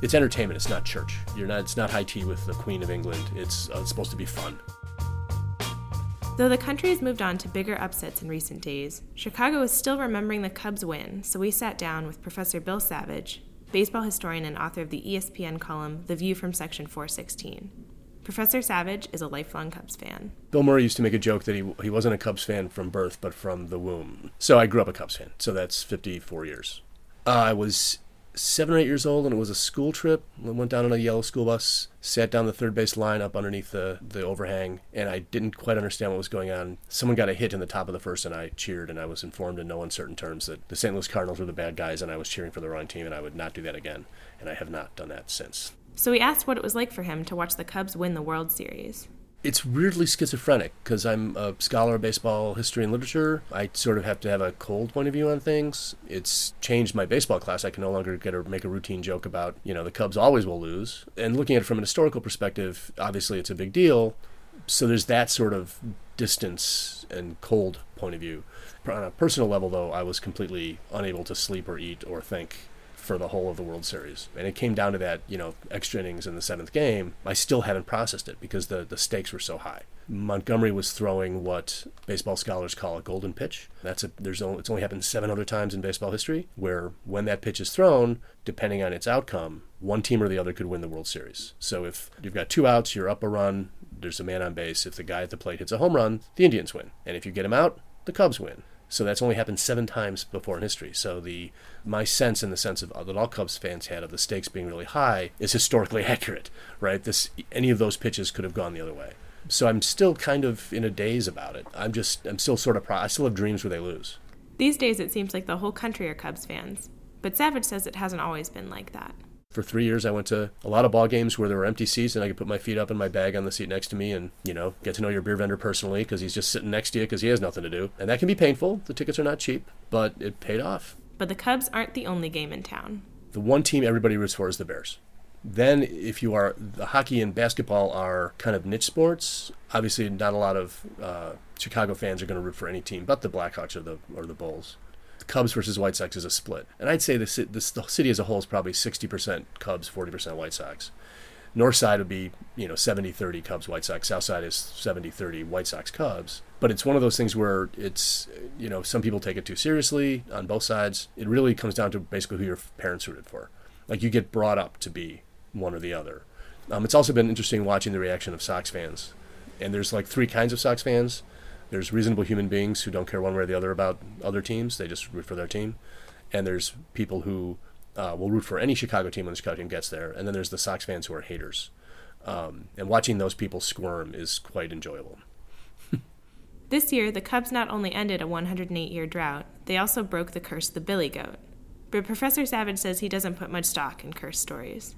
It's entertainment. It's not church. You're not. It's not high tea with the Queen of England. It's, uh, it's supposed to be fun. Though the country has moved on to bigger upsets in recent days, Chicago is still remembering the Cubs win, so we sat down with Professor Bill Savage, baseball historian and author of the ESPN column The View from Section 416. Professor Savage is a lifelong Cubs fan. Bill Murray used to make a joke that he, he wasn't a Cubs fan from birth, but from the womb. So I grew up a Cubs fan. So that's 54 years. Uh, I was seven or eight years old, and it was a school trip. I went down on a yellow school bus, sat down the third base line up underneath the, the overhang, and I didn't quite understand what was going on. Someone got a hit in the top of the first, and I cheered, and I was informed in no uncertain terms that the St. Louis Cardinals were the bad guys, and I was cheering for the wrong team, and I would not do that again. And I have not done that since. So we asked what it was like for him to watch the Cubs win the World Series it's weirdly schizophrenic because I'm a scholar of baseball history and literature. I sort of have to have a cold point of view on things. It's changed my baseball class. I can no longer get to make a routine joke about, you know, the Cubs always will lose. And looking at it from an historical perspective, obviously it's a big deal. So there's that sort of distance and cold point of view. On a personal level, though, I was completely unable to sleep or eat or think for the whole of the World Series. And it came down to that, you know, extra innings in the seventh game. I still haven't processed it because the, the stakes were so high. Montgomery was throwing what baseball scholars call a golden pitch. That's a there's only, it's only happened seven other times in baseball history where when that pitch is thrown, depending on its outcome, one team or the other could win the World Series. So if you've got two outs, you're up a run, there's a man on base. If the guy at the plate hits a home run, the Indians win. And if you get him out, the Cubs win. So that's only happened seven times before in history. So the my sense, in the sense of that all Cubs fans had of the stakes being really high, is historically accurate. Right? This any of those pitches could have gone the other way. So I'm still kind of in a daze about it. I'm just I'm still sort of pro- I still have dreams where they lose. These days, it seems like the whole country are Cubs fans. But Savage says it hasn't always been like that. For three years, I went to a lot of ball games where there were empty seats, and I could put my feet up in my bag on the seat next to me, and you know, get to know your beer vendor personally because he's just sitting next to you because he has nothing to do, and that can be painful. The tickets are not cheap, but it paid off. But the Cubs aren't the only game in town. The one team everybody roots for is the Bears. Then, if you are the hockey and basketball are kind of niche sports. Obviously, not a lot of uh, Chicago fans are going to root for any team but the Blackhawks or the or the Bulls. Cubs versus White Sox is a split. And I'd say the, the city as a whole is probably 60% Cubs, 40% White Sox. North side would be, you know, 70 30 Cubs, White Sox. South side is 70 30 White Sox, Cubs. But it's one of those things where it's, you know, some people take it too seriously on both sides. It really comes down to basically who your parents rooted for. Like you get brought up to be one or the other. Um, it's also been interesting watching the reaction of Sox fans. And there's like three kinds of Sox fans there's reasonable human beings who don't care one way or the other about other teams. They just root for their team. And there's people who uh, will root for any Chicago team when the Chicago team gets there. And then there's the Sox fans who are haters. Um, and watching those people squirm is quite enjoyable. this year, the Cubs not only ended a 108 year drought, they also broke the curse of the Billy Goat. But Professor Savage says he doesn't put much stock in curse stories.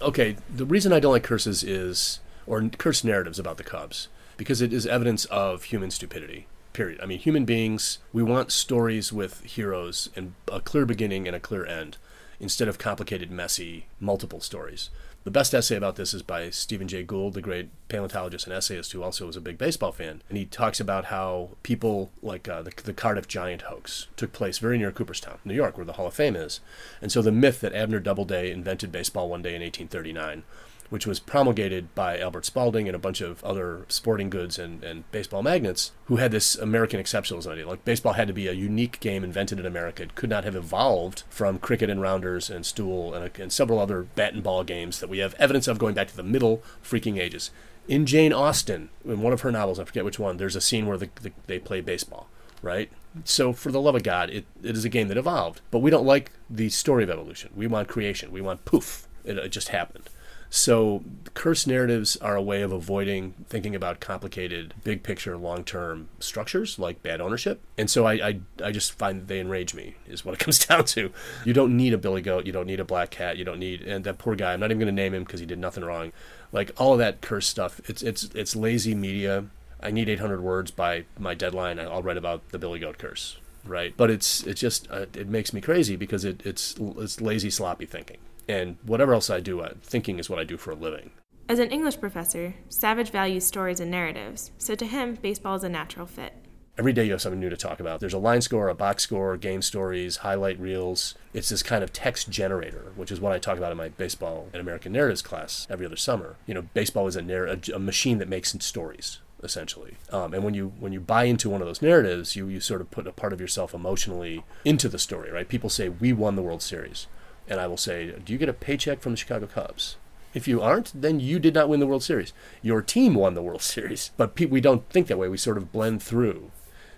Okay, the reason I don't like curses is, or curse narratives about the Cubs, because it is evidence of human stupidity. Period. I mean, human beings, we want stories with heroes and a clear beginning and a clear end instead of complicated, messy, multiple stories. The best essay about this is by Stephen Jay Gould, the great paleontologist and essayist who also was a big baseball fan. And he talks about how people like uh, the, the Cardiff Giant hoax took place very near Cooperstown, New York, where the Hall of Fame is. And so the myth that Abner Doubleday invented baseball one day in 1839 which was promulgated by Albert Spalding and a bunch of other sporting goods and, and baseball magnates who had this American exceptionalism idea. Like baseball had to be a unique game invented in America. It could not have evolved from cricket and rounders and stool and, and several other bat and ball games that we have evidence of going back to the middle freaking ages. In Jane Austen, in one of her novels, I forget which one, there's a scene where the, the, they play baseball, right? So, for the love of God, it, it is a game that evolved. But we don't like the story of evolution. We want creation. We want poof. It, it just happened. So, curse narratives are a way of avoiding thinking about complicated, big picture, long term structures like bad ownership. And so, I, I, I, just find they enrage me, is what it comes down to. You don't need a billy goat. You don't need a black cat. You don't need, and that poor guy, I'm not even going to name him because he did nothing wrong. Like, all of that curse stuff, it's, it's, it's lazy media. I need 800 words by my deadline. I'll write about the billy goat curse right? But it's it's just uh, it makes me crazy because it, it's it's lazy sloppy thinking and whatever else I do, uh, thinking is what I do for a living. As an English professor, Savage values stories and narratives, so to him, baseball is a natural fit. Every day you have something new to talk about. There's a line score, a box score, game stories, highlight reels. It's this kind of text generator, which is what I talk about in my baseball and American narratives class every other summer. You know, baseball is a, narr- a, a machine that makes stories essentially. Um, and when you when you buy into one of those narratives, you you sort of put a part of yourself emotionally into the story, right? People say we won the World Series, and I will say, do you get a paycheck from the Chicago Cubs? If you aren't, then you did not win the World Series. Your team won the World Series, but pe- we don't think that way. We sort of blend through.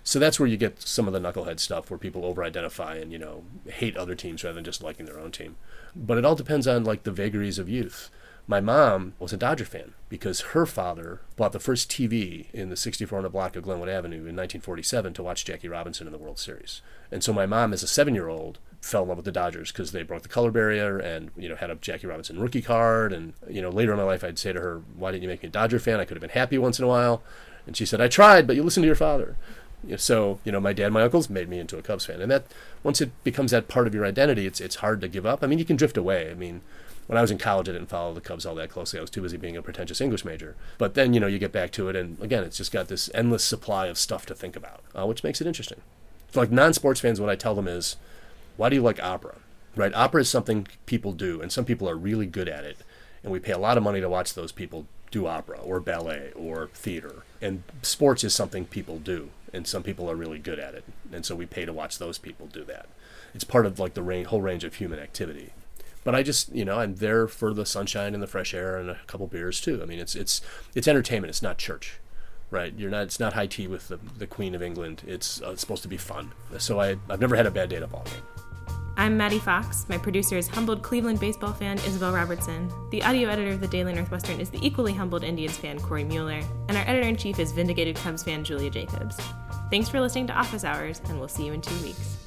So that's where you get some of the knucklehead stuff where people over-identify and you know hate other teams rather than just liking their own team. But it all depends on like the vagaries of youth. My mom was a Dodger fan because her father bought the first TV in the 6400 block of Glenwood Avenue in 1947 to watch Jackie Robinson in the World Series. And so my mom, as a seven-year-old, fell in love with the Dodgers because they broke the color barrier and you know had a Jackie Robinson rookie card. And you know later in my life, I'd say to her, "Why didn't you make me a Dodger fan? I could have been happy once in a while." And she said, "I tried, but you listen to your father." So you know, my dad, my uncles made me into a Cubs fan, and that once it becomes that part of your identity, it's it's hard to give up. I mean, you can drift away. I mean, when I was in college, I didn't follow the Cubs all that closely. I was too busy being a pretentious English major. But then, you know, you get back to it, and again, it's just got this endless supply of stuff to think about, uh, which makes it interesting. For like non-sports fans, what I tell them is, why do you like opera? Right? Opera is something people do, and some people are really good at it, and we pay a lot of money to watch those people do opera or ballet or theater. And sports is something people do, and some people are really good at it, and so we pay to watch those people do that. It's part of like the whole range of human activity but I just you know I'm there for the sunshine and the fresh air and a couple beers too. I mean it's it's it's entertainment. It's not church, right? You're not. It's not high tea with the, the Queen of England. It's, uh, it's supposed to be fun. So I I've never had a bad day at a ball game. I'm Maddie Fox. My producer is humbled Cleveland baseball fan Isabel Robertson. The audio editor of the Daily Northwestern is the equally humbled Indians fan Corey Mueller, and our editor in chief is vindicated Cubs fan Julia Jacobs. Thanks for listening to Office Hours, and we'll see you in two weeks.